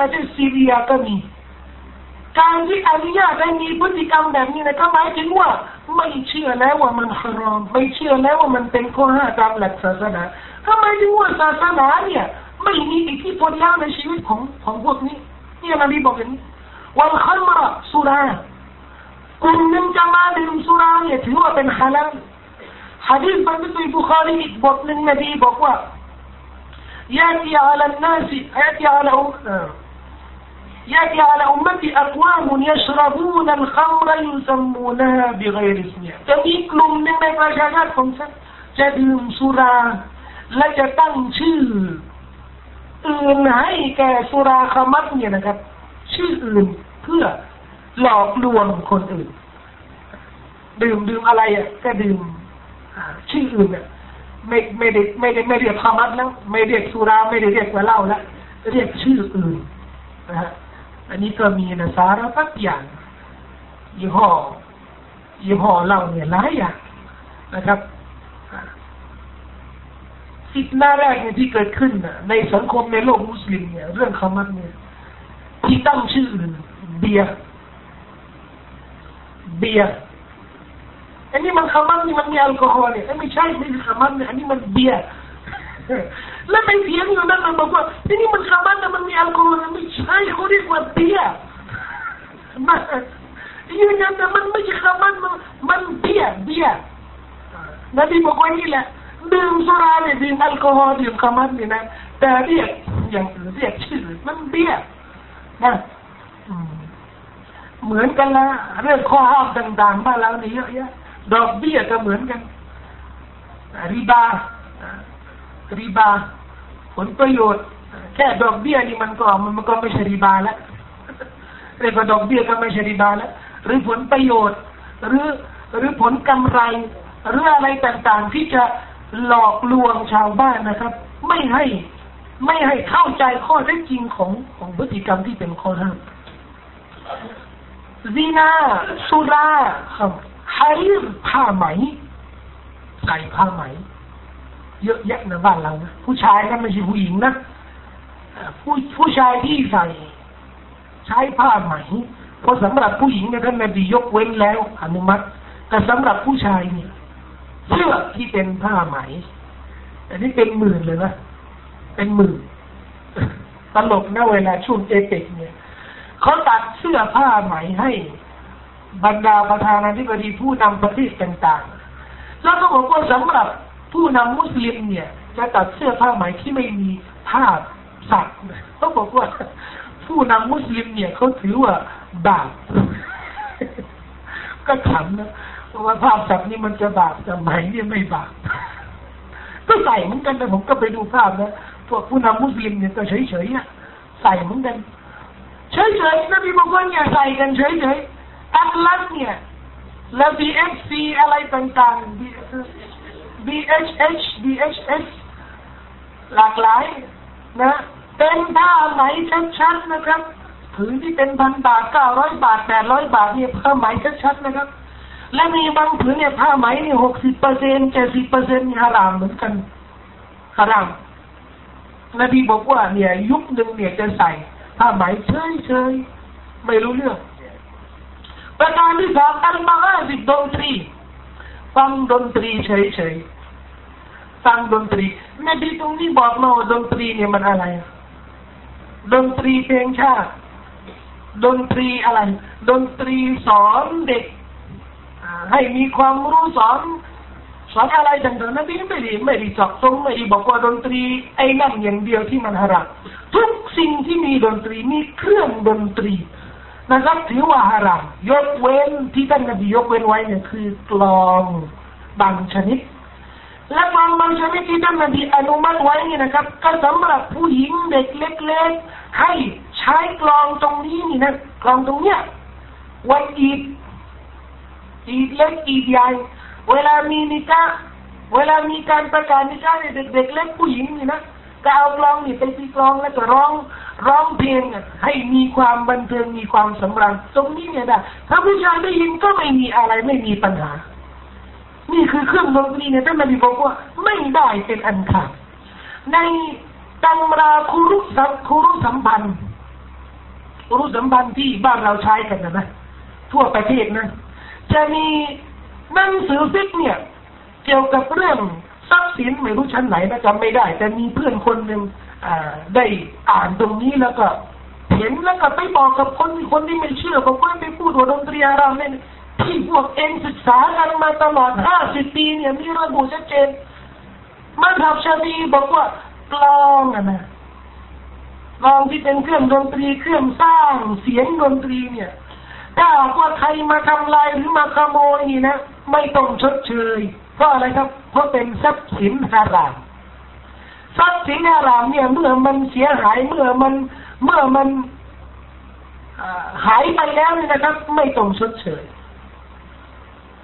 ประเทศซีเรียก็มี การที่อนุญาตให้มีพฤติกรรมแบบนี้นะก็หมายถึงว่า ไม่เชื่อแล้วว่ามันฮารอมไม่เชื่อแล้วว่ามันเป็นข้อห้ามตามหลักศาสนาก็หมายถึงว่าศาสนาเนี่ยไม่มีอิทธิพลแล้วในชีวิตของของพวกนี้นี่นบีบอกอย่างนี้วันขัมระสุรากลุ่มหนึ่งจะมาดื่มสุราเนี่ยถือว่าเป็นฮาลาลฮะดีษบันทึกในบุคารีอีกบทหนึ่งนบีบอกว่า يأتي على الناس يأتي على يأتي على أمتي أقوام يشربون الخمر يسمونها بغير اسمها จะมีกลุ่มหนึ่งในประชาชาติของฉันจะดื่มสุราและจะตั้งชื่ออื่นให้แก่สุราคามัดเนี่ยนะครับ ชื่ออื่นเพื่อหลอกลวงคนอื่น ดื่มดื่มอะไรอ่ะก็ดื่มชื่ออื่นอ่ะไม่ไม่ได้ไม่ได้ไม่เรียกคามัดแล้ว ไม่เรียกสุราไม่ได้เรียกว่าเหล้าแล้วเรียกชื่ออื่นนะฮะ อันนี้ก็มีนะสารพัดอย่างยี่ห้อยี่ห้อเหล้าเนี่ยหลายอย่างนะครับสิทธิหน้าแรกเนี่ยที่เกิดขึ้นในสังคมในโลกมุสลิมเนี่ยเรื่องคามัดเนี่ยที่ตั้งชื่ออื่นเบียร์เบียร์อันนี้มันคามันนี่มันมีแอลกอฮอล์เนี่ยไม่ใช่ไม่ใช่คามันเนี่ยอันนี้มันเบียร์ แล้วไปเถียงอยู่นั่นมันบอกว่าที่นี่มันคามันนะมันมีแอลกอฮอล์ไม่ใช่เขาเรียกว่าเบียร์มายืนยันแต่มันไม่ใช่คามันมันมันเบียร์เบียร์นบีบอกว่านี่แหละดื่มสุราเนี่ยดื่มแอลกอฮอล์ดื่มคามันนี่นะแต่เรียกอย่างอื่นเรียกชื่อมันเบียร์นะเหมือนกันละเรื่องข้อห้ามต่างๆบ้านเราเนี่ยเยอะแยะดอกเบี้ยก็เหมือนกันริบา ริบา ผลประโยชน์ แค่ดอกเบี้ยนี่มันก็มันก็ไม่ใช่ริบาแล้วเรียกว่าดอกเบี้ยก็ไม่ใช่ริบาแล้วหรือผลประโยชน์ หรือหรือผลกำไร หรืออะไรต่างๆ ที่จะหลอกลวงชาวบ้านนะครับ ไม่ให้ไม่ให้เข้าใจข้อเท็จจริงของของพฤติกรรมที่เป็นข้อห้ามซีนาสุราครับฮารีรผ้าไหมใส่ผ้าไหม เยอะแยะในบ้านเรานะผู้ชายนะไม่ใช่ผู้หญิงนะผู้ผู้ชายที่ใส่ ใช้ผ้าไหมเพราะสำหรับผู้หญิงเนี่ยท่านนบียกเว้นแล้วอนุมัติ แต่สำหรับผู้ชายเนี่ยเสื้อที่เป็นผ้าไหมอันนี้เป็นหมื่นเลยนะเป็นหมื่นตลกนะเวลาช่วงเอเปกเนี่ยเขาตัดเสื้อผ้าไหมให้ บรรดาประธานาธิบดีผู้นำประเทศต่างๆ แล้วก็บอกว่าสำหรับ ผู้นำมุสลิมเนี่ย จะตัดเสื้อผ้าไหมที่ไม่มีภาพสัตว์เขาบอกว่า ผู้นำมุสลิมเนี่ยเขาถือว่าบาปก็ขำนะว่าภาพสัตว์นี่มันจะบาปแต่ไหมเนี่ยไม่บาปก็ใส่เหมือนกันแต่ผมก็ไปดูภาพนะพวกผู้นำมุสลิมเนี่ยก็เฉยๆใส่เหมือนกันเฉยๆนะพี่บอกว่าเนี่ยใส่กันเฉยๆอัลลัสเนี่ยและ BFC อะไรต่างๆ BHH BHS หลากหลายนะเป็นผ้าไหมชัดๆนะครับผืนที่เป็นพันบาทเก้าร้อยบาทแปดร้อยบาทเนี่ยผ้าไหมชัดๆนะครับ และมีบางผืนเนี่ยผ้าไหมเนี่ยหกสิบเปอร์เซ็นต์เจ็ดสิบเปอร์เซ็นต์ฮารามเหมือนกันฮารามนบีบอกว่าเนี่ยยุคหนึ่งเนี่ยจะใส่ผ้าไหมเฉยๆไม่รู้เรื่องประการที่สามอัลมาฮาสิดนตรี ฟังดนตรีเฉยๆฟังดนตรีนบีตรงนี้บอกมาว่าดนตรีเนี่ยมันอะไร ดนตรีเพลงชาติ ดนตรีอะไร ดนตรีสอนเด็ก ให้มีความรู้สอนสอนอะไรต่างๆนั่นไม่ได้ไม่ได้จอกตรงไม่ได้บอกว่าดนตรีไอ้นั่นอย่างเดียวที่มันหรักทุกสิ่งที่มีดนตรีมีเครื่องดนตรี นะครับถือว่าฮารามยกเว้นที่ท่านนบียกเว้นไว้เนี่ยคือกลองบางชนิด และกลองบางชนิดที่ท่านนบีอนุมัติไว้นี่นะครับ ก็สำหรับผู้หญิงเด็กเล็กๆให้ใช้กลองตรงนี้นี่นะกลองตรงเนี้ยวันอีดอีดเล็กอีดใหญ่เวลามีนิกาเวลามีการประกาศนิกาเนี่ยเด็กๆเล็กผู้หญิงนี่นะก็เอากลองนี่ไปตีกลองแล้วก็ร้อง ร้องเพลงให้มีความบันเทิงมีความสำราญตรงนี้เนี่ยนะถ้าผู้ชายได้ยินก็ไม่มีอะไรไม่มีปัญหา นี่คือเครื่องดนตรีเนี่ยท่านนบีบอกว่าไม่ได้เป็นอันขาดในตำราคุรุสัมคุรุสัมพันธ์รูสัมพันธ์ที่บ้านเราใช้กันนะนะทั่วประเทศนะจะมีหนังสือฟิกเนี่ย เกี่ยวกับเรื่องทรัพย์สินไม่รู้ชั้นไหนนะจำไม่ได้ แต่มีเพื่อนคนหนึ่ง ได้อ่านตรงนี้แล้วก็ เห็นแล้วก็ไปบอกกับคนคนที่ไม่เชื่อบอกว่าไปพูดว่าดนตรีอารามเนี่ยที่พวกเองศึกษากันมาตลอดห้าสิบปีเนี่ยมีระบุชัดเจนมันทับชาดีบอกว่ากลองอะนะกลองที่เป็นเครื่องดนตรีเครื่องสร้างเสียงดนตรีเนี่ยถ้าว่าใครมาทำลายหรือมาขโมยนี่นะ ไม่ต้องชดเชยเพราะอะไรครับ เพราะเป็นทรัพย์สินฮาราม ทรัพย์สินฮารามเนี่ย เมื่อมันเสียหายเมื่อมัน เมื่อมันหายไปแล้วนี่นะครับ ไม่ต้องชดเชย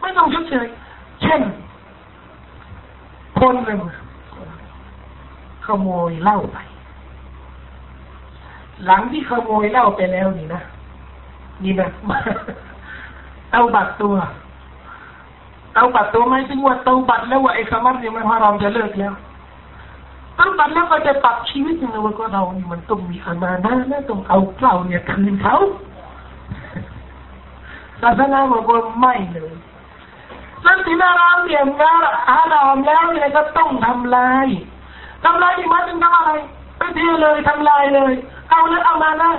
ไม่ต้องชดเชยเช่น คนหนึ่งขโมยเหล้าไป หลังที่ขโมยเหล้าไปแล้วนี่นะนี่นะเอาบัตรตัวเอาบัตรตัวไม่ถึงว่าเอาบัตรแล้วว่าไอ้คำมันเนี่ยมันพาราจะเลิกแล้ว เอาบัตรแล้วก็จะปรับชีวิตยังไงว่าเรานี่มันต้องมีอานานะนะต้องเอาเกล้าเนี่ยคืนเขาศาสนาบอกว่าไม่เลยสันตินารามเนี่ยงานอารามแล้วเนี่ยก็ต้องทำลายทำลายที่มาถึงทำอะไรไปเทเลยทำลายเลย เอาแล้วเอามานะ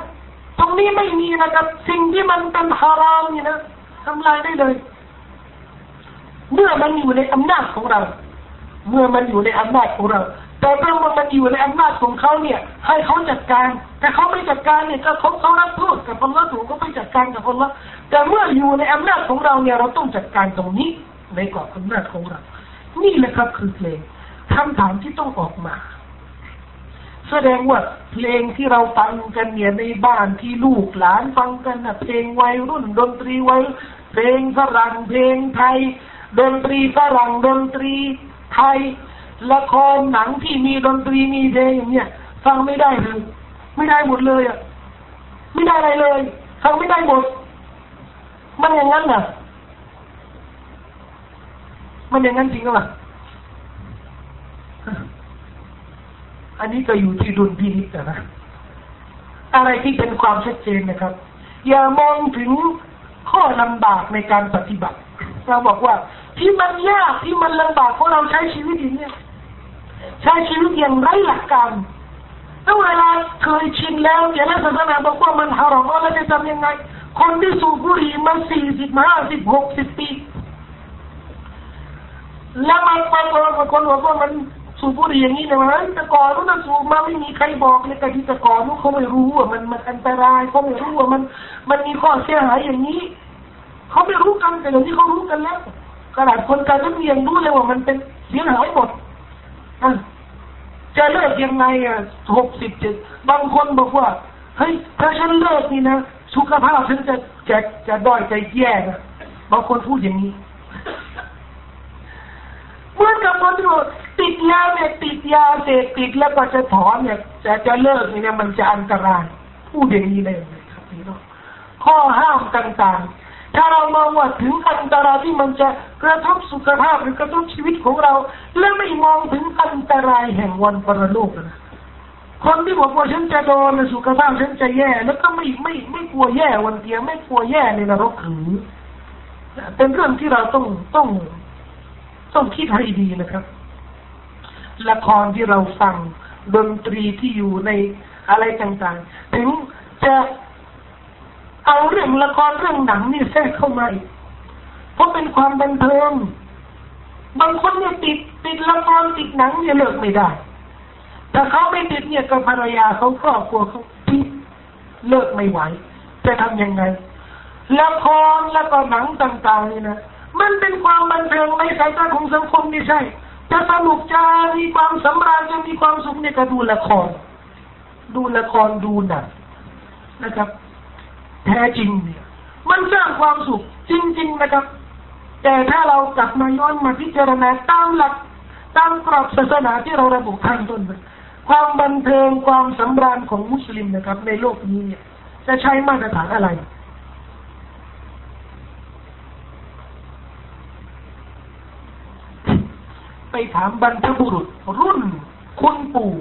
ตรงนี้ไม่มีนะครับสิ่งที่มันเป็นฮารามนี่นะทำลายได้เลย เมื่อมันอยู่ในอำนาจของเรา เมื่อมันอยู่ในอำนาจของเรา แต่เมื่อมันอยู่ในอำนาจของเขาเนี่ย ให้เขาจัดการ แต่เขาไม่จัดการเนี่ยก็เขาเขารับโทษกับคนละถูกก็ไปจัดการกับคนละแต่เมื่ออยู่ในอำนาจของเราเนี่ยเราต้องจัดการตรงนี้ในกรอบอำนาจของเรา นี่แหละครับคือเพลงคำถามที่ต้องออกมา แสดงว่าเพลงที่เราฟังกันเนี่ยในบ้านที่ลูกหลานฟังกันนะเพลงวัยรุ่นดนตรีวัยเพลงฝรั่งเพลงไทย ดนตรีฝรั่งดนตรีไทย ละครหนังที่มีดนตรีมีเพลงอย่างเนี้ยฟังไม่ได้เลยไม่ได้หมดเลยอะไม่ได้อะไรเลยฟังไม่ได้หมด มันอย่างนั้นน่ะ มันอย่างนั้นจริงหรือเปล่าอันนี้ก็อยู่ที่ดุลพินิจนะอะไรที่เป็นความชัดเจนนะครับ อย่ามองถึงข้อลำบากในการปฏิบัติ เราบอกว่าที่มันยากที่มันลำบากเพราะเราใช้ชีวิตอย่างนี้ ใช้ชีวิตอย่างไร้หลักการถ้าเวลาเคยชินแล้วเนี่ยแล้วศาสนาบอกว่ามันฮารอมแล้วจะทำยังไง คนที่สูบบุหรี่มาสี่สิบห้าสิบหกสิบปีแล้วมันบางคนบางคนบอกว่ามันสูบบุหรี่อย่างนี้นะมันแต่ก่อนนู้นสูบมาไม่มีใครบอกเลยแต่ที่แต่ก่อนนู้เขาไม่รู้ว่ามันมันอันตรายเขาไม่รู้ว่ามัน มันมีข้อเสียหายอย่างนี้เขาไม่รู้กันแต่เดี๋ยวนี้เขารู้กันแล้วขนาดคนการเรียนรู้เลยว่ามันเป็นเสียหายหมด จะเลิกยังไงอะหกสิบเจ็ดบางคนบอกว่า เฮ้ย ถ้าฉันเลิกนี่นะ สุขภาพฉันจะจะจะด้อยใจแย่นะบางคนพูดอย่างนี้เมื่อกับคนที่ติดยาเนี่ยติดยาเสพติดแล้วก็จะถอนเนี่ยจะจะเลิกเนี่ยมันจะอันตรายพูดอย่างนี้เลยครับพี่น้องข้อห้ามต่างๆ ถ้าเรามองว่าถึงอันตรายที่มันจะกระทบสุขภาพหรือกระทบชีวิตของเรา และไม่มองถึงอันตรายแห่งวันปรโลกนะคนที่บอกว่าฉันจะโดนสุขภาพฉันจะแย่แล้วก็ไม่ไม่ไม่กลัวแย่วันเดียวไม่กลัวแย่ในนรกหรือเป็นเรื่องที่เราต้องต้องต้องคิดให้ดีนะครับ ละครที่เราฟังดนตรีที่อยู่ในอะไรต่างๆ ถึงจะ เอาเรื่องละครเรื่องหนังนี่แทรกเข้ามาอีกเพราะเป็นความบันเทิงบางคนเนี่ยติดติดละครติดหนังเนี่ยเลิกไม่ได้แต่เขาไม่ติดเนี่ยกับภรรยาเขาครอบครัวเขาติดเลิกไม่ไหวจะทำยังไงละครแล้วก็หนังต่างๆนี่นะมันเป็นความบันเทิงในสายตาของสังคมนี่ใช่จะสนุกจะมีความสำราญจะมีความสุขเนี่ยก็ดูละคร ดูละครดูหนังนะครับ แท้จริงเนี่ยมันสร้างความสุขจริง ๆ นะครับ แต่ถ้าเรากลับมาย้อนมาพิจารณาตามหลักตามกรอบศาสนาที่เราระบุข้างต้นความบันเทิงความสำราญของมุสลิมนะครับ ในโลกนี้เนี่ยจะใช้มาตรฐานอะไรไปถามบรรพบุรุษ รุ่นคุณปู่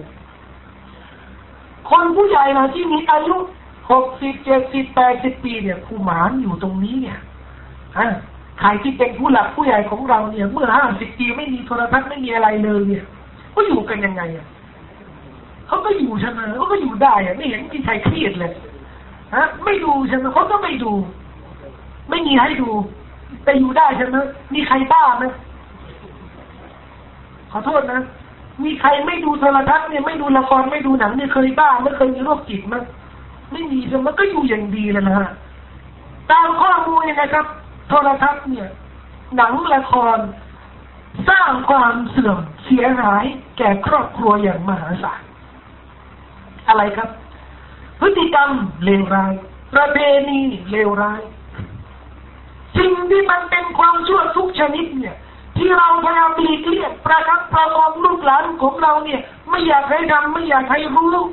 คนผู้ใหญ่นะที่มีอายุ หกสิบเจ็ดสิบแปดสิบปีเนี่ยผู้หมานอยู่ตรงนี้เนี่ยฮะใครที่เป็นผู้หลักผู้ใหญ่ของเราเนี่ย เมื่อห้าสิบปีไม่มีโทรทัศน์ไม่มีอะไรเลยเนี่ยก็อยู่กันยังไงอะเขาก็อยู่ใช่ไหมเขาก็อยู่ได้อะไม่เห็นมีใครเครียดเลยฮะไม่ดูใช่ไหมเขาก็ไม่ดู ไม่มีให้ดู แต่อยู่ได้ใช่ไหมมีใครบ้าไหมขอโทษนะมีใครไม่ดูโทรทัศน์เนี่ยไม่ดูละครไม่ดูหนังเนี่ยเคยบ้าไม่เคยมีโรคจิตมั้ย ไม่มีใช่ไหมก็อยู่อย่างดีแล้วนะฮะตามข้อมูลเนี่ยนะครับ โทรทัศน์เนี่ย หนังละคร สร้างความเสื่อมเสียหาย แก่ครอบครัวอย่างมหาศาลอะไรครับ พฤติกรรมเลวร้าย ประเพณีเลวร้ายสิ่งที่มันเป็นความชั่วทุกชนิดเนี่ย ที่เราพยายามหลีกเลี่ยงประคับประคองลูกหลานของเราเนี่ย ไม่อยากให้ทำไม่อยากให้รู้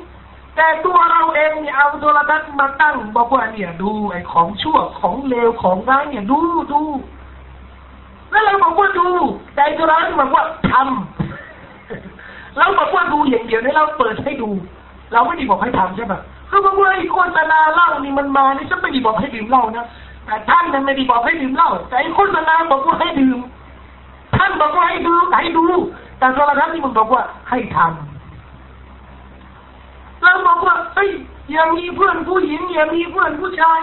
แต่ตัวเราเองเนี่ยเอาโทรทัศน์มาตั้งบอกว่าเนี่ยดูไอ้ของชั่วของเลวของร้ายเนี่ยดูดูแล้วเราบอกว่าดูแต่โทรทัศน์บอกว่าทำเราบอกว่าดูอย่างเดียวนี่เราเปิดให้ดู เราไม่ได้บอกให้ทำใช่ปะเขาบอกว่าไอ้โฆษณาเหล้านี่มันมานี่ฉันไม่ได้บอกให้ดื่มเหล้านะแต่ท่านนั้นไม่ได้บอกให้ดื่มเหล้าแต่ไอ้โฆษณาบอกว่าให้ดื่ม ท่านบอกว่าให้ดูให้ดู แต่โทรทัศน์นี่มันบอกว่าให้ทำ เราบอกว่าเฮ้ยอย่ามีเพื่อนผู้หญิงอย่ามีเพื่อนผู้ชาย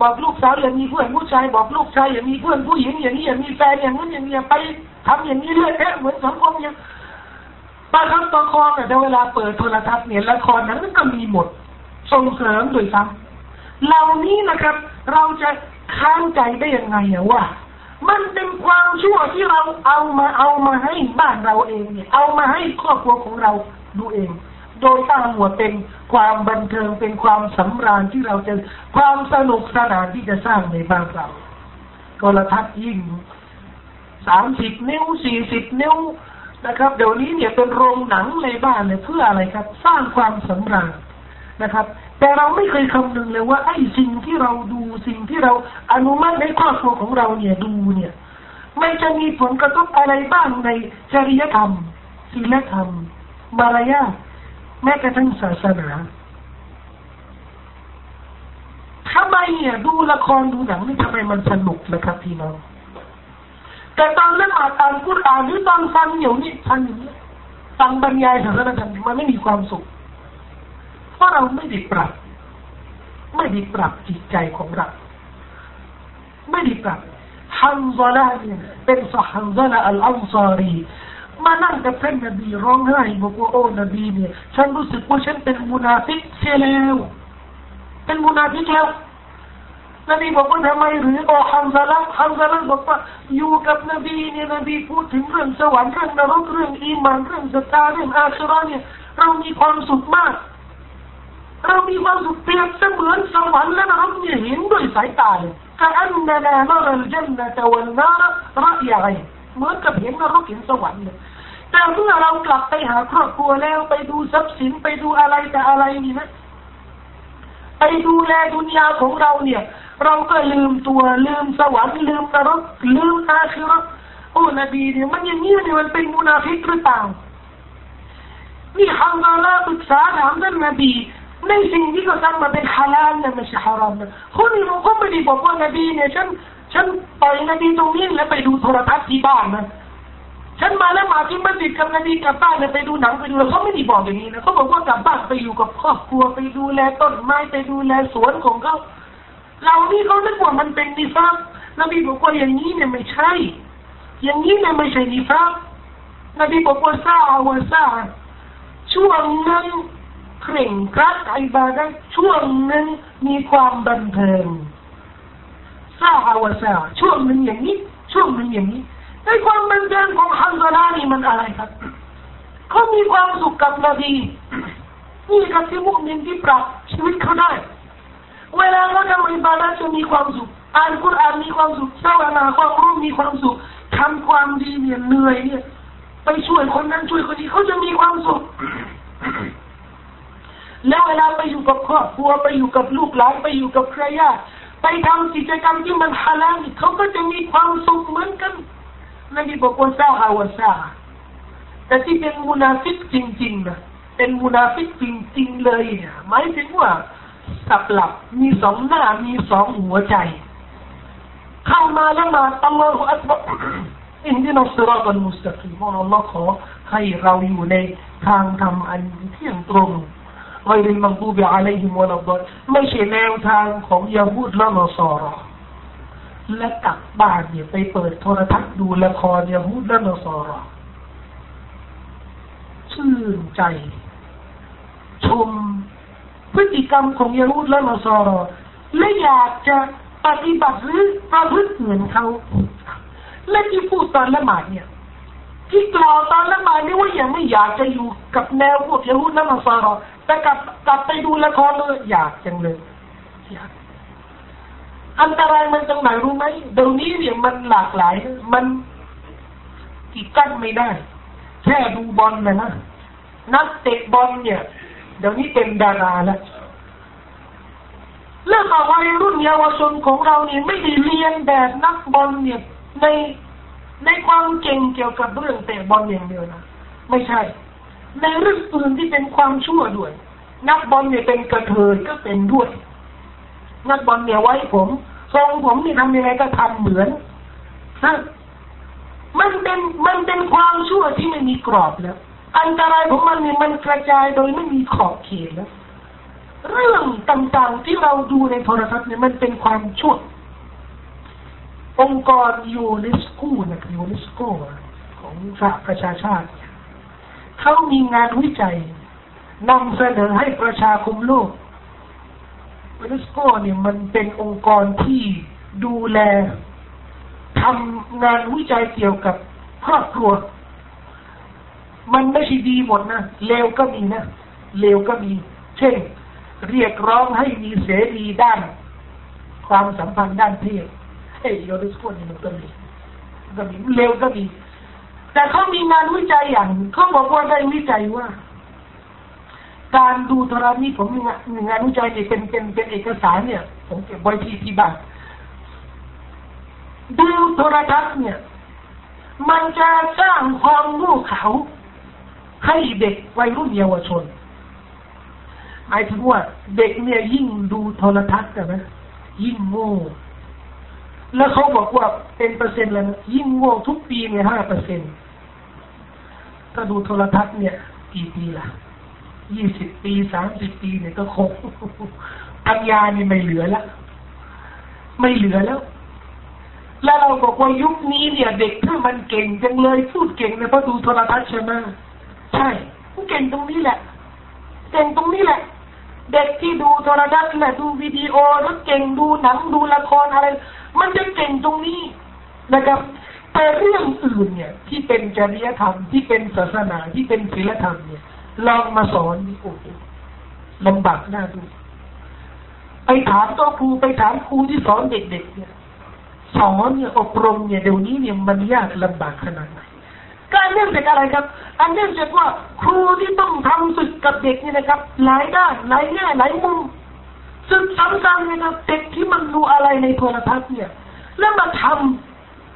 บอกลูกสาวอย่ามีเพื่อนผู้ชายบอกลูกชายอย่ามีเพื่อนผู้หญิงอย่างนี้อย่ามีแฟนอย่างนั้นอย่างนี้ไปทำอย่างนี้เรื่อยแค่เหมือนสังคมอย่างป้าคำตะคองแต่เวลาเปิดโทรทัศน์เนี่ยละครนั้นก็มีหมดส่งเสริมโดยซ้ำเหล่านี้นะครับ เราจะค้างใจได้ยังไงอว่า มันเป็นความชั่วที่เราเอามาเอามาให้บ้านเราเองเนี่ยเอามาให้ครอบครัวของเราดูเอง โดยตั้งหัวเป็นความบันเทิงเป็นความสำราญที่เราจะความสนุกสนานที่จะสร้างในบ้านเราโทรทัศน์ยิ่งสามสิบนิ้วสี่สิบนิ้วนะครับ เดี๋ยวนี้เนี่ยเป็นโรงหนังในบ้านเนี่ยเพื่ออะไรครับ สร้างความสำราญนะครับ แต่เราไม่เคยคำนึงเลยว่าไอ้สิ่งที่เราดูสิ่งที่เราอนุมัติในครอบครัวของเราเนี่ยดูเนี่ยไม่จะมีผลกระทบอะไรบ้างในจริยธรรมศีลธรรม มารยาท แม้กระทั่งศาสนาทำไมเนี่ยดูละครดูหนังนี่ทำไมมันสนุกนะครับพี่น้อง แต่ตอนเล่นอานตามกุรอานหรือตอนฟังอยู่นี่ฟังอย่างนี้ฟังบรรยายศาสนาธรรมมันไม่มีความสุข เพราะเราไม่ได้ปรับ ไม่ได้ปรับจิตใจของเรา ไม่ได้ปรับฮันซาลาเนี่ยเป็นสฮันซาลาอัลอัลซารี มานั่งกับท่านนบีร้องไห้บอกว่าโอ้นบีเนี่ยฉันรู้สึกว่าฉันเป็นมุนาฟิกเสียแล้วเป็นมุนาฟิกแล้วนบีบอกว่าทำไมหรือโอ้ฮัมซาละฮัมซาละบอกว่าอยู่กับนบีเนี่ยนบีพูดถึงเรื่องสวรรค์เรื่องนรกเรื่องอีมานเรื่องศรัทธาเรื่องอาคิเราะห์เนี่ยเรามีความสุขมาก เรามีความสุขเปรียบเสมือนสวรรค์และนรกเนี่ยเห็นด้วยสายตาเลยกอันนานานารัลจันนะตะวันนาระระยะไเหมือนกับเห็นนรกเห็นสวรรค์เลยแต่เมื่อเรากลับไปหาครอบครัวแล้วไปดูทรัพย์สินไปดูอะไรแต่อะไรนี่นะไปดูแลดุนยาของเราเนี่ย เราก็ลืมตัวลืมสวรรค์ลืมนรกลืมอาคือโอ้นบีเนี่ยมันอย่างนี้เนี่ยมันเป็นมุนาฟิกหรือเปล่านี่ฮัมดาลาปรึกษาถามท่านนบีในสิ่งที่เขาทำมาเป็นฮาลาลนะไม่ใช่ฮารอมนะคนนี้เราก็ไม่ได้บอกว่านบีเนี่ยฉัน ฉันไปล่อยนบีตรงนี้แล้วไปดูโทรทัศน์ที่บ้านนะฉันมาแล้วมาที่มัสยิดกับนบีกลับบ้านเลยไปดูหนังไปดูเขาไม่ได้บอกอย่างนี้นะเขาบอกว่ากลับบ้านไปอยู่กับครอบครัวไปดูแลต้นไม้ไปดูแลสวนของเขาเรานี่เขาเรียกว่ามันเป็นนิฟากนบีบอกว่าอย่างนี้เนี่ยไม่ใช่ อย่างนี้เนี่ยไม่ใช่นิฟากนบีบอกว่าซาอวาซาช่วงนึงเคร่งครัดไอบาดะช่วงนึงมีความบันเทิง ซาอาวาซาช่วงหนึ่งอย่างนี้ ช่วงหนึ่งอย่างนี้ในความบันเทิงของฮันซาลานี่มันอะไรครับเขามีความสุขกับนบีนี่ครับที่มุสลิมที่ปรับชีวิตเขาได้ เวลาเราทำอิบาดะจะมีความสุขอ่านคุรานมีความสุขเศร้าหนาความรู้มีความสุขทำความดีเนี่ยเหนื่อยเนี่ยไปช่วยคนนั้นช่วยคนนี้เขาจะมีความสุข แล้วเวลาไปอยู่กับครอบครัวไปอยู่กับลูกหลานไปอยู่กับใครญาติ ไปทำกิจกรรมที่มันฮาลาลเขาก็จะมีความสุขเหมือนกันนบีบอกว่าซาฮาวะซาแต่ที่เป็นมุนาฟิกจริงๆนะเป็นมุนาฟิกจริงๆเลยหมายถึงว่ากับหลับมีสองหน้ามีสองหัวใจ เข้ามาแล้วมาอัลลอฮฺอัลลอฮฺอินดีนัสราตันมุสตะกีมอัลลอฮฺขอให้เราอยู่ในทางธรรมอันเที่ยงตรง ไว้ในมังบูบอะลัยฮิมวะลัดไม่ใช่แนวทางของยาฮูดและนอสอรอและกลับบ้านเนี่ยไปเปิดโทรทัศน์ดูละครยาฮูดและนอสอรอชื่นใจ ชม พฤติกรรมของยาฮูดและนอสอรอและอยากจะปฏิบัติหรือประพฤติเหมือนเขา และที่พูดตอนละหมาดเนี่ยที่กล่าวตอนละหมาดนี่ว่ายังไม่อยากจะอยู่กับแนวพวกยาฮูดและนอสอรอ แต่กลับกลับไปดูละครเลยอยากจังเลยอยากอันตรายมันตรงไหนรู้ไหมเดี๋ยวนี้เนี่ยมันหลากหลาย มันกีดกั้นไม่ได้ แค่ดูบอลนะนะนักเตะบอลเนี่ย เดี๋ยวนี้เป็นดาราแล้วเรื่องวัยรุ่นเยาวชนของเราเนี่ยไม่ได้เรียนแบบนักบอลเนี่ยในในความเก่งเกี่ยวกับเรื่องเตะบอลอย่างเดียวนะไม่ใช่ ในเรื่องอื่นที่เป็นความชั่วด้วย นักบอลเนี่ยเป็นกระเทยก็เป็นด้วย นักบอลเนี่ยไว้ผมทรงผมนี่ทำยังไงก็ทำเหมือนฮะมันเป็นมันเป็นความชั่วที่ไม่มีกรอบแล้ว อันตรายของมันเนี่ยมันกระจายโดยไม่มีขอบเขตแล้ว เรื่องต่างๆที่เราดูในโทรทัศน์เนี่ยมันเป็นความชั่ว องค์กรยูเนสโกนะยูเนสโกของสหประชาชาติ เขามีงานวิจัยนำเสนอให้ประชาคมโลกยูเนสโกเนี่ยมันเป็นองค์กรที่ดูแลทำงานวิจัยเกี่ยวกับครอบครัว มันไม่ใช่ดีหมดนะเลวก็มีนะเลวก็มี เช่น เรียกร้องให้มีเสรีด้าน ความสัมพันธ์ด้านเพศเฮ้ยยูเนสโกนี่มันก็มีก็มีเลวก็มี แต่เขามีงานวิจัยอย่างเขาบอกว่าได้วิจัยว่า การดูโทรทัศน์นี่ผมมีงานงานวิจัยเนี่ยเป็นเป็นเป็นเอกสารเนี่ยผมเก็บไว้ที่ที่บ้านดูโทรทัศน์เนี่ย มันจะสร้างความโง่เขาให้เด็กวัยรุ่นเยาวชนหมายถึงว่าเด็กเนี่ยยิ่งดูโทรทัศน์นะยิ่งโง่แล้วเขาบอกว่าเป็นเปอร์เซ็นต์แล้วยิ่งโง่ทุกปีเนี่ยห้าเปอร์เซ็นต์ ถ้าดูโทรทัศน์เนี่ย กี่ปีล่ะยี่สิบปีสามสิบปีเนี่ยก็คงปัญญานี่ไม่เหลือแล้วไม่เหลือแล้ว แล้วเราบอกว่ายุคนี้เนี่ย เด็กถ้ามันเก่งจังเลยพูดเก่งเนี่ยเพราะดูโทรทัศน์ใช่ไหมใช่เก่งตรงนี้แหละ เก่งตรงนี้แหละ เด็กที่ดูโทรทัศน์แหละดูวิดีโอแล้วเก่งดูหนังดูละครอะไร มันจะเก่งตรงนี้นะครับ แต่เรื่องอื่นเนี่ย ที่เป็นจริยธรรมที่เป็นศาสนาที่เป็นศีลธรรมเนี่ยลองมาสอนนี่โอ้โหลำบากหน้าดูไปถามตัวครูไปถามครูที่สอนเด็กๆเนี่ยสอนเนี่ยอบรมเนี่ยเดี๋ยวนี้เนี่ยมันยากลำบากขนาดไหนการเนื่องจากอะไรครับ อันเนื่องจากว่าครูที่ต้องทำศึกกับเด็กนี่นะครับ หลายด้านหลายแง่หลายมุมศึกซ้ำๆเนี่ยนะเด็กที่มันดูอะไรในโทรทัศน์เนี่ย แล้วมาทำ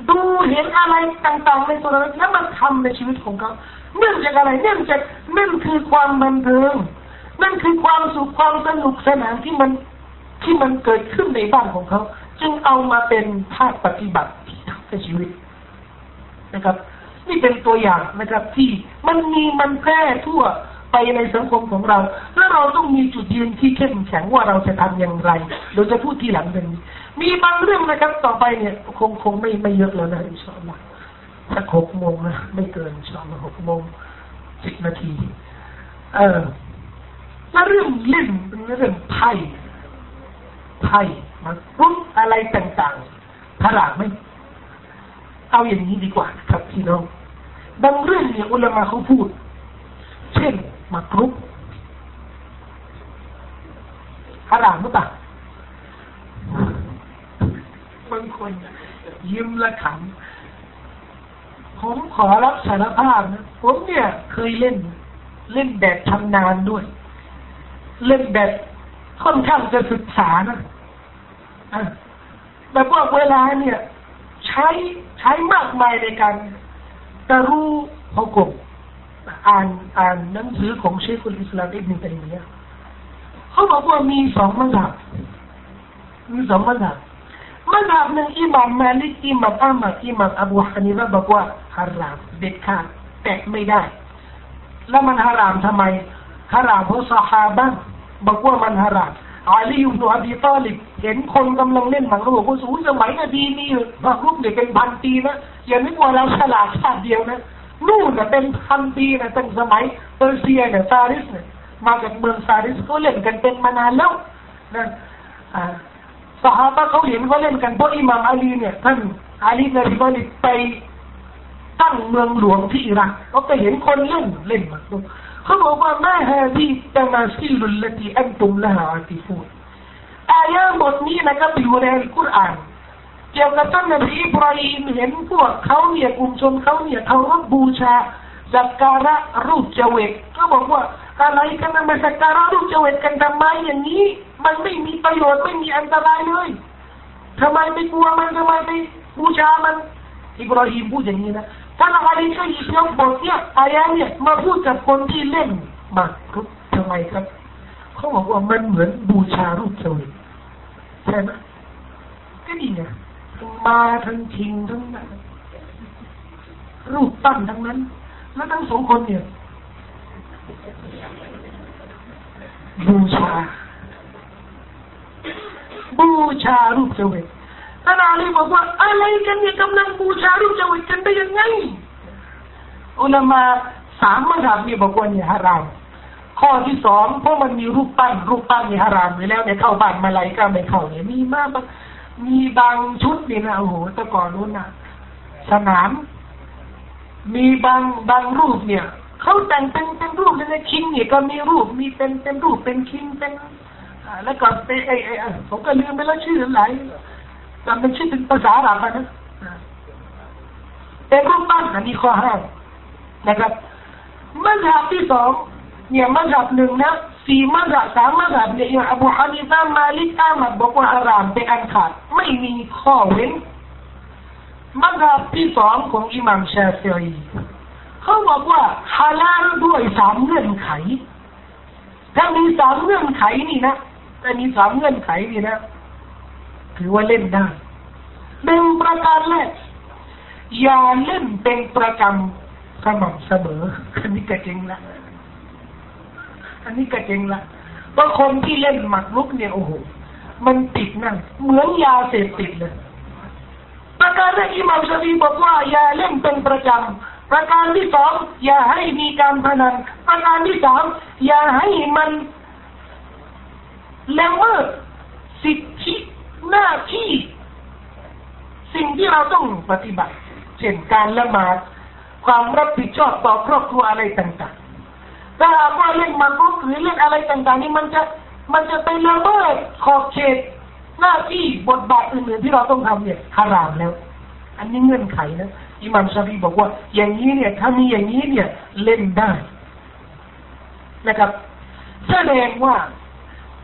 ดูเห็นอะไรต่างๆในโทรทัศน์แล้วมาทำในชีวิตของเขาเนื่องจากอะไรเนื่องจากนั่นคือความบันเทิงนั่นคือความสุขความสนุกสนานที่มันที่มันเกิดขึ้นในบ้านของเขา จึงเอามาเป็นภาคปฏิบัติในชีวิตนะครับ นี่เป็นตัวอย่างนะครับที่มันมีมันแพร่ทั่วไปในสังคมของเรา และเราต้องมีจุดยืนที่เข้มแข็งว่าเราจะทำอย่างไร เราจะพูดทีหลังเป็น มีบางเรื่องนะครับ ต่อไปเนี่ยคงคงไม่ไม่เยอะแล้วนะอินชาอัลลอฮ์สักหกโมงนะไม่เกินชอบหกโมงสิบนาที เออแล้วเรื่องเล่นเรื่องไพ่ไพ่มารุ่งอะไรต่างๆถลากไหมเอาอย่างนี้ดีกว่า ครับพี่น้องบางเรื่องเนี่ยอุลามะเขาพูด เช่นมากรุกฮารามหรือเปล่า บางคนยิ้มและขำผมขอรับสารภาพนะผมเนี่ยเคยเล่น เล่นแบบทำนานด้วย เล่นแบบค่อนข้างจะศึกษานะแบบว่าเวลาเนี่ย ใช้ใช้มากมายในการจะรู้ฮกมอ่านอ่านหนังสือของเชคุลอิสลามอิบนุตัยมียะเขาบอกว่ามีสองมัสยิดมีสองมัสยิด มัสยิดหนึ่งอิหม่ามมาลิกอิหม่ามอามัดอิหม่ามอบูฮานิฟะบอกว่าฮารามเด็ดขาดแตะไม่ได้ แล้วมันฮารามทำไมฮารามเพราะสหาบะบอกว่ามันฮารามอาลีอยู่หนูอบีตอลิบเห็นคนกำลังเล่นหมากรุกบอกว่าสูสมัยนบีมีหมากรุกเด็กเป็นพันปีนะอย่านึกว่าเราฉลาดชาติเดียวนะนู่นน่ะเป็นพันปีนะตั้งสมัยเปอร์เซียเนี่ยซาริสเนี่ยมาจากเมืองซาริสเขาเล่นกันเป็นมานานแล้วนั่น สหายเขาเห็นเขาเล่นกันเพราะอิหม่ามอาลีเนี่ยท่านอาลีนบีตอลิไปตั้งเมืองหลวงที่อิรักเขาไปเห็นคนเล่นเล่นมากรุกเขาบอกว่าแม่ฮะที่ตมาซิลุลลตีอันตุมละฮาอาติฟูนอายะบทนี้นะครับอยู่ในอัลกุรอานเกี่ยวกับท่านนบีอิบราฮิมเห็นพวกเขาเนี่ยกลุ่มชนเขาเนี่ยเขารับบูชา สักการะรูปเจวิตก็บอกว่าอะไรกันมาสักการะรูปเจวิตกันทำไมอย่างนี้ มันไม่มีประโยชน์ไม่มีอันตรายเลยทำไมไปกลัวมันทำไมไปบูชามันอิบราฮิมพูดอย่างนี้นะท่านอาลีก็หยิบยกบทเนี่ยอายะเนี่ยมาพูดกับคนที่เล่นมาครับทำไมครับเขาบอกว่ามันเหมือนบูชารูปเจวิตใช่ไหมก็ดีไงมาทั้งชิงทั้งนั้นรูปตั้งทั้งนั้น แล้วทั้งสองคนเนี่ยบูชา บูชารูปเจวิตท่านอาลีบอกว่าอะไรกันเนี่ยกำลังบูชารูปเจวิตกันได้ยังไงอุลามาสามมัธยมนี่บอกว่าเนี่ยฮารามข้อที่สองเพราะมันมีรูปปั้น รูปปั้นเนี่ยฮารามไปแล้วเนี่ยเข้าบ้านมาลายก็ไม่เข้าเนี่ยมีมากมีบางชุดนี่นะโอ้โหแต่ก่อนนู้นนะสนาม มีบางบางรูปเนี่ยเขาแต่งเป็นเป็นรูปเลยนะคิงเนี่ยก็มีรูปมีเป็นเป็นรูปเป็นคิงเป็นแล้วก็เป็นไอ้ไอ้ผมก็ลืมไปแล้วชื่ออะไรจำเป็นชื่อเป็นภาษาอาหรับนะเป็นรูปปั้นอันนี้ข้อห้านะครับมัธยมที่สองเนี่ยมัธยมหนึ่งนะสี่มัธยมสามมัธยมเนี่ยอบูฮานิฟะมาลิกอามัดบอกว่าอารามเป็นอันขาดไม่มีข้อเว้น มัธยมที่สองของอิหม่ามชาฟิอีเขาบอกว่าฮาลาลด้วยสามเงื่อนไข ถ้ามีสามเงื่อนไขนี่นะถ้ามีสามเงื่อนไขนี่นะถือว่าเล่นได้หนึ่งประการแรกอย่าเล่นเป็นประจำสม่ำเสมออันนี้ก็จริงละอันนี้ก็จริงละบางคนที่เล่นหมักลุกเนี่ยโอ้โหมันติดนั่นเหมือนยาเสพติดเลย ประการแรกอิหม่ามชาฟีบอกว่าอย่าเล่นเป็นประจำประการที่สองอย่าให้มีการพนันประการที่สามอย่าให้มันละเมิดสิทธิหน้าที่สิ่งที่เราต้องปฏิบัติ เช่นการละหมาดความรับผิดชอบต่อครอบครัวอะไรต่างๆถ้าหากว่าเล่นมาปุ๊บหรือเล่นอะไรต่างๆ นี่มันจะมันจะไปละเมิดขอบเขต หน้าที่บทบาทอื่นๆที่เราต้องทำเนี่ยฮารามแล้ว อันนี้เงื่อนไขนะอิหมัมชาฟีบอกว่า อย่างนี้เนี่ย ถ้ามีอย่างนี้เนี่ยเล่นได้ นะครับแสดงว่า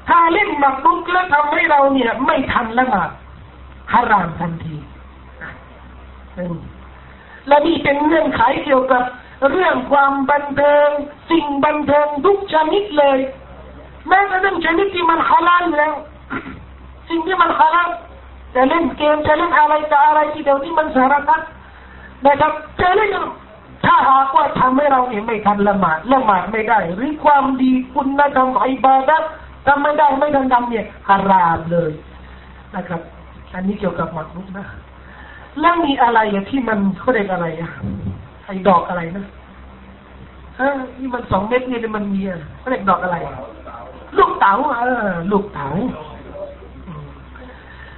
ถ้าเล่นมากรุกแล้วทำให้เราเนี่ย ไม่ทันละหมาดฮารามทันทีและนี่เป็นเงื่อนไขเกี่ยวกับเรื่องความบันเทิง สิ่งบันเทิงทุกชนิดเลย แม้กระทั่งชนิดที่มันฮาลาลแล้ว สิ่งที่มันฮาลาลจะเล่นเกมจะเล่นอะไรจะอะไรที่เดี๋ยวนี้มันสารพัดนะครับจะเล่นถ้าหากว่าทำให้เราเนี่ยไม่ทันละหมาดละหมาดไม่ได้ หรือความดีคุณธรรมอิบาดะทำไม่ได้ไม่ทันทำเนี่ยฮารามเลยนะครับ อันนี้เกี่ยวกับหมากรุกนะแล้วมีอะไรที่มันเขาเรียกอะไรอะไอ้ดอกอะไรนะเออนี่มันสองเม็ดนี่มันมีอะเขาเรียกดอกอะไร ลูกเต๋าเออลูกเต๋า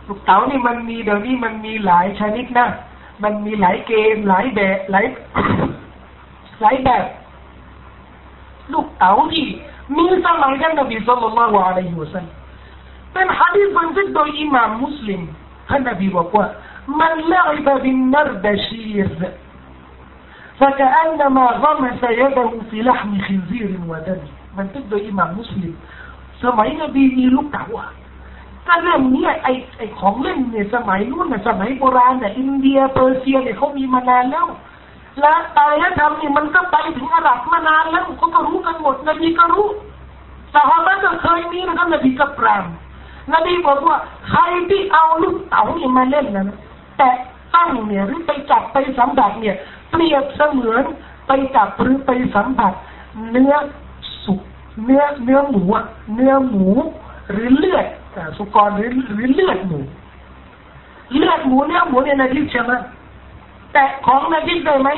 ลูกเต๋านี่มันมีเดี๋ยวนี้มันมีหลายชนิดนะมันมีหลายเกมหลายแบบหลายหลายแบบ ลูกเต๋าที่มีสมัยท่านนบีสุลต่านละวะอะลัยฮิวะสัลลัมเป็นฮะดีษบันทึกโดยอิหม่ามมุสลิมท่านนบีบอกว่า من لعب بالنردشير فكأنما غمس يده في لحم خنزير ودم มันทึกโดยอิหม่ามมุสลิมสมัยนบีมี ลูกเต๋าอะก็เรื่องนี้ไอไอของเล่นเนี่ยสมัยนู้นน่ะสมัยโบราณเนี่ยอินเดียเปอร์เซียเนี่ยเขามีมานานแล้วและอารยธรรมนี่มันก็ไปถึงอาหรับมานานแล้วเขาก็รู้กันหมดนบีก็รู้สหายก็เคยมีนะครับนบีกับปรามนบีบอกว่าใครที่เอาลูกเต๋าเนี่ยมาเล่นนะแต่ตั้งเนี่ยหรือไปจับไปสัมผัสเนี่ย เปรียบเสมือนไปจับหรือไปสัมผัส เนื้อสุกเนื้อเนื้อหมูเนื้อหมูหรือเลือด สุกรหรือหรือเลือดหมู เลือดหมูเนื้อหมูเนี่ยนาทีใช่ไหมแต่ของนาทีได้ไหม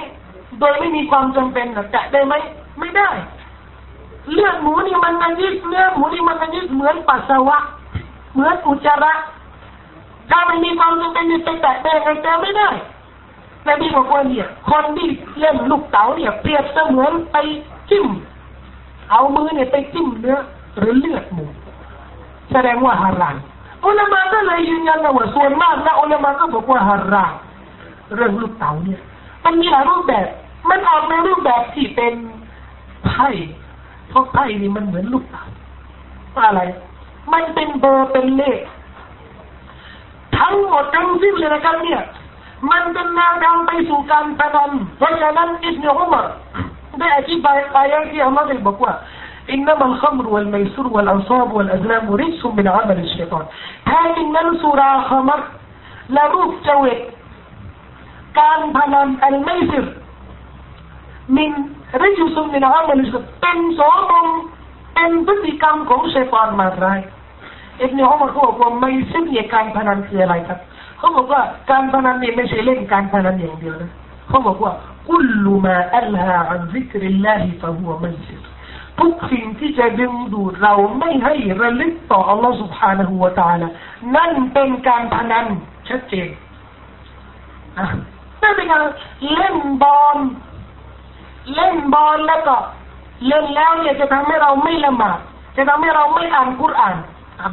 โดยไม่มีความจำเป็นแต่ได้ไหมไม่ได้ เลือดหมูนี่มันนาทีเนื้อหมูนี่มันนาทีเหมือนปัสสาวะ เหมือนอุจจาระถ้าไม่มีความจำเป็นจะไปแตะแตงกันไม่ได้แต่พี่บอกว่าเนี่ย คนที่เล่นลูกเต๋าเนี่ยเปรียบเสมือนไปจิ้ม เอามือเนี่ยไปจิ้มเนื้อหรือเลือดหมู แสดงว่าฮารามอุลามาก็เลยยืนยันว่าส่วนมากนะอุลามาก็บอกว่าฮารามเรื่องลูกเต๋าเนี่ย มันมีหลายรูปแบบ มันออกในรูปแบบที่เป็นไพ่เพราะไพ่นี่มันเหมือนลูกเต๋าอะไร มันเป็นเบอร์เป็นเลข ทั้งหมดทั้งสิ้นเลยนะครับเนี่ยมันเป็นแนวทางไปสู่การพนันเพราะฉะนั้นอิสนุอุมารได้อธิบายอายะที่อัลลอฮ์ได้บอกว่า إنما الخمر والميسر والأنصاب والأزلام رجس من عمل الشيطان แท้จริงนั้นสุราขมรและรูปเจวิตการพนันอันไม่สิรมินริจุสุมินอามัลเป็นโสมงเป็นพฤติกรรมของชัยตอนมาไรเอ็กเนี่ยเขาบอกว่าไม่ซึ่งเหตุการพนันคืออะไรครับเขาบอกว่าการพนันเนี่ยไม่ใช่เล่นการพนันอย่างเดียวนะเขาบอกว่ากุลมาอัลฮา ทุกสิ่งที่จะดึงดูดเราไม่ให้ระลึกต่ออัลลอฮฺสุบฮานะฮูวาตาละนั่นเป็นการพนันชัดเจนนั่เป็นการเล่นบอลเล่นบอลแล้วก็เล่นแล้วเนี่ยจะทำให้เราไม่ละหมาดจะทำให้เราไม่อ่านกุรอาน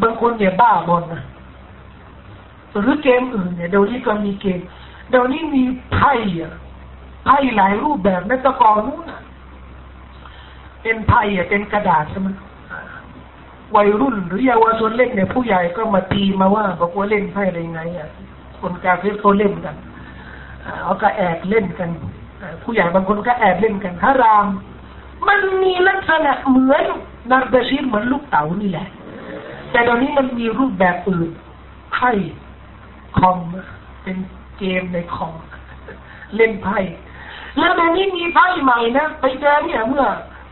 บางคนเนี่ยบ้าบอลนะหรือเกมอื่นเนี่ยเดี๋ยวนี้ก็มีเกมเดี๋ยวนี้มีไพ่อไพ่หลายรูปแบบนะตะกอนนู้นนะ เป็นไพ่อะเป็นกระดาษใช่ไหมวัยรุ่นหรือเยาวชนเล่นเนี่ยผู้ใหญ่ก็มาตีมาว่าบอกว่าเล่นไพ่อะไรไงอะคนกาเฟสเขาเล่นกันเอาก็แอบเล่นกันผู้ใหญ่บางคนก็แอบเล่นกันฮาราม มันมีลักษณะเหมือนนักดชีรเหมือนลูกเต๋านี่แหละ แต่ตอนนี้มันมีรูปแบบอื่นไพ่คอมเป็นเกมในคอมเล่นไพ่แล้วตอนนี้มีไพ่ใหม่นะ ไปเจอเนี่ยเมื่อ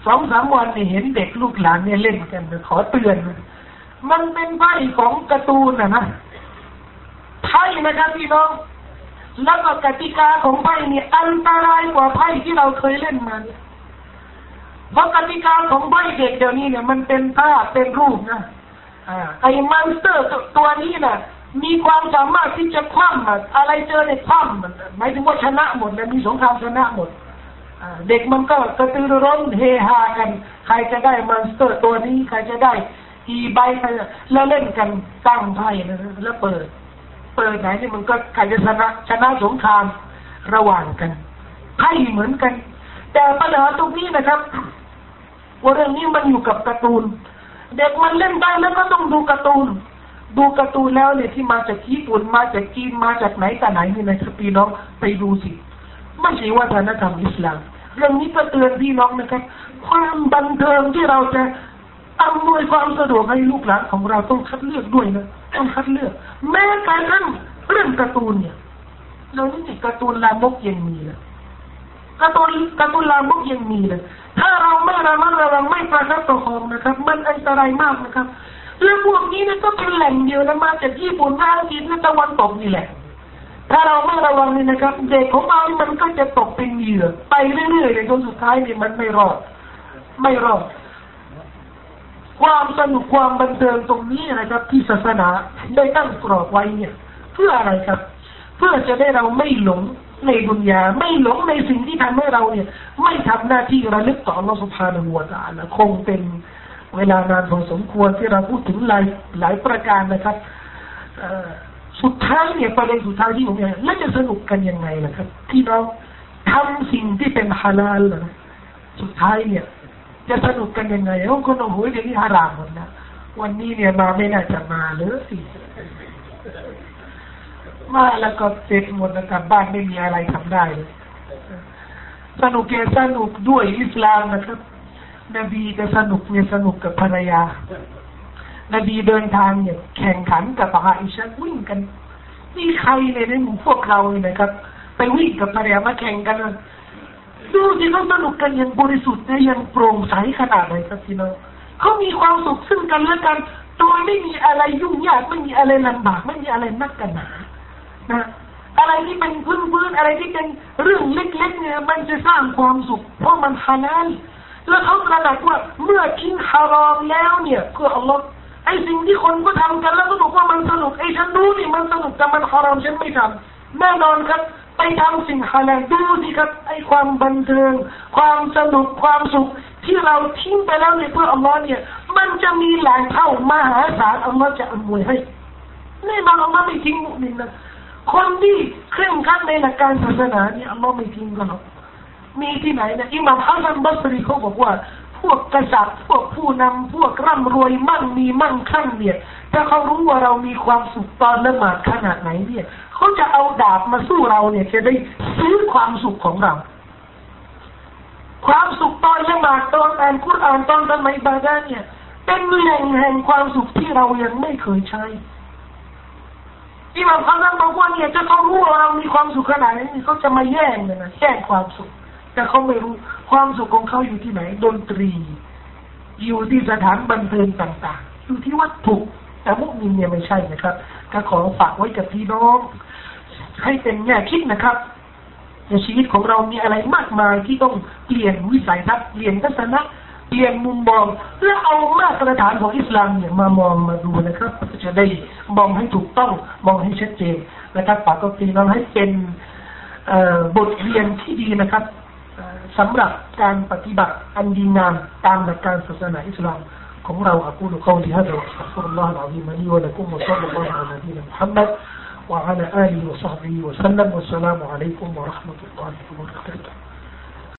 สองสามวันเนี่ยเห็นเด็กลูกหลานเนี่ยเล่นกันขอเตือน มันเป็นไพ่ของการ์ตูนนะนะไพ่นะครับพี่น้องแล้วก็กติกาของไพ่เนี่ยอันตรายกว่าไพ่ที่เราเคยเล่นมาเนี่ยเพราะกติกาของไพ่เด็กเดี๋ยวนี้เนี่ย มันเป็นภาพเป็นรูปนะอ่าไอ้ monster ตัวนี้น่ะมีความสามารถที่จะคว่ำอะไรเจอในคว่ำหมายถึงว่าชนะหมดเลยมีสงครามชนะหมด เด็กมันก็กระตือรือร้นเฮฮากัน ใครจะได้ monster ตัวนี้ ใครจะได้อีใบใครแล้วเล่นกันตั้งไพ่แล้วเปิด เปิดไหนนี่มันก็ใครจะชนะชนะสงครามระหว่างกันไพ่เหมือนกัน แต่ปัญหาตรงนี้นะครับว่าเรื่องนี้มันอยู่กับการ์ตูน เด็กมันเล่นได้แล้วก็ต้องดูการ์ตูน ดูการ์ตูนแล้วเนี่ยที่มาจากญี่ปุ่นมาจากจีนมาจากไหนแต่ไหนนี่นะครับพี่น้องไปดูสิไม่ใช่วัฒนธรรมอิสลาม เรื่องนี้ก็เตือนพี่น้องนะครับ ความบันเทิงที่เราจะอำนวยความสะดวกให้ลูกหลานของเราต้องคัดเลือกด้วยนะต้องคัดเลือก แม้กระทั่งเรื่องการ์ตูนเนี่ยเรานี่ติดการ์ตูนลามกยังมีเลยการ์ตูนการ์ตูนลามกยังมีเลยถ้าเราไม่ระมัดระวังไม่ประคับประคองนะครับ มันอันตรายมากนะครับเรื่องพวกนี้นี่ยก็เป็นแหล่งเดียวนะมาจากญี่ปุ่นมาอังกฤษและตะวันตกนี่แหละ ถ้าเราไม่ระวังนี่นะครับ เด็กของเรามันก็จะตกเป็นเหยื่อ ไปเรื่อยๆในจนสุดท้ายนี่มันไม่รอด ไม่รอด ความสนุกความบันเทิงตรงนี้นะครับ ที่ศาสนาได้ตั้งกรอบไว้เนี่ย เพื่ออะไรครับ เพื่อจะได้เราไม่หลงในดุนยาไม่หลงในสิ่งที่ทำให้เราเนี่ย ไม่ทำหน้าที่ระลึกต่ออัลลอฮฺสุภาณหัวตาละคงเป็นเวลานานพอสมควรที่เราพูดถึงหลายหลายประการนะครับ สุดท้ายเนี่ยประเด็นสุดท้ายที่ผมอยากแล้วจะสนุกกันยังไงล่ะครับ ที่เราทำสิ่งที่เป็นฮาลาลสุดท้ายเนี่ย จะสนุกกันยังไงบางคนโอ้โหเดี๋ยวนี้ฮารามหมดนะวันนี้เนี่ยมาไม่น่าจะมาเลยสิมาแล้วก็เสร็จหมดแล้วกลับบ้านไม่มีอะไรทำได้เลยสนุกแกสนุกด้วยอิสลามนะครับ นบีจะสนุกเนี่ยสนุกกับภรรยา นบีเดินทางเนี่ยแข่งขันกับอาอิชาวิ่งกันมีใครในในหมู่พวกเราเนี่ยนะครับ ไปวิ่งกับภรรยามาแข่งกันดูสิเขาสนุกกันย่างบริสุทธิ์ได้ยังโปร่งใสขนาดไหนครับพี่น้องเขามีความสุขซึ่งกันและกันโดยไม่มีอะไรยุ่งยากไม่มีอะไรลำบากไม่มีอะไรนักกันหนานะอะไรที่เป็นพื้นๆอะไรที่เป็นเรื่องเล็กๆเนี่ยมันจะสร้างความสุข เพราะมันฮาลาลแล้วเขาตระหนักว่าเมื่อทิ้งฮารอมแล้วเนี่ยเพื่ออัลลอฮ์ ไอ้สิ่งที่คนก็ทำกันแล้วก็บอกว่ามันสนุกไอ้ฉันรู้นี่มันสนุกแต่มันฮารอมฉันไม่ทำแน่นอนครับ ไปทำสิ่งฮาลาลดูสิครับไอ้ความบันเทิง ความสนุกความสุข ที่เราทิ้งไปแล้วเนี่ยเพื่ออัลลอฮ์เนี่ย มันจะมีแหล่งเท่ามหาศาลอัลลอฮ์จะอำนวยให้แน่นอนอัลลอฮ์ไม่ทิ้งมุมินนะคนที่เคร่งครัดในหลักการศาสนาเนี่ยอัลลอฮ์ไม่ทิ้งกันหรอกมีที่ไหนนะอิหม่ามฮัสซันบัสรีเขาบอกว่า พวกกษัตริย์พวกผู้นำพวกร่ำรวยมั่งมีมั่งคั่งเนี่ยถ้าเขารู้ว่าเรามีความสุขตอนละหมาดขนาดไหนเนี่ยเขาจะเอาดาบมาสู้เราเนี่ยจะได้ซื้อความสุขของเรา ความสุขตอนละหมาดตอนอ่านคุรอานตอนทำไมบาดาเนี่ยเป็นแหล่งแห่งความสุขที่เรายังไม่เคยใช้อิหม่ามฮัสซันบอกว่าเนี่ยจะเขารู้ว่าเรามีความสุขขนาดนี้เขาจะมาแย่งเลยนะแย่งความสุข แต่เขาไม่รู้ความสุขของเขาอยู่ที่ไหน ดนตรี อยู่ที่สถานบันเทิงต่าง ๆ อยู่ที่วัตถุ แต่มุกมินเนี่ยไม่ใช่นะครับก็ขอฝากไว้กับพี่น้อง ให้เป็นแง่คิดนะครับในชีวิตของเรามีอะไรมากมายที่ต้องเปลี่ยนวิสัยทัศน์เปลี่ยนทัศนะเปลี่ยนมุมมองเพื่อเอามาตรฐานของอิสลามเนี่ยมามองมาดูนะครับ จะได้มองให้ถูกต้องมองให้ชัดเจนนะครับฝากก็พี่น้องให้เป็นบทเรียนที่ดีนะครับ สำหรับการปฏิบัติอันดีงามตามหลักการศาสนาอิสลามของเราอักูลกาวลีฮะดะอัสตัฆฟิรุลลอฮ์อะลัยฮิมะลีวะลักุมวะศ็อลลัลลอฮุอะลัยฮิวะซัลลัม وعلى آله وصحبه وسلم والسلام عليكم ورحمة الله وبركاته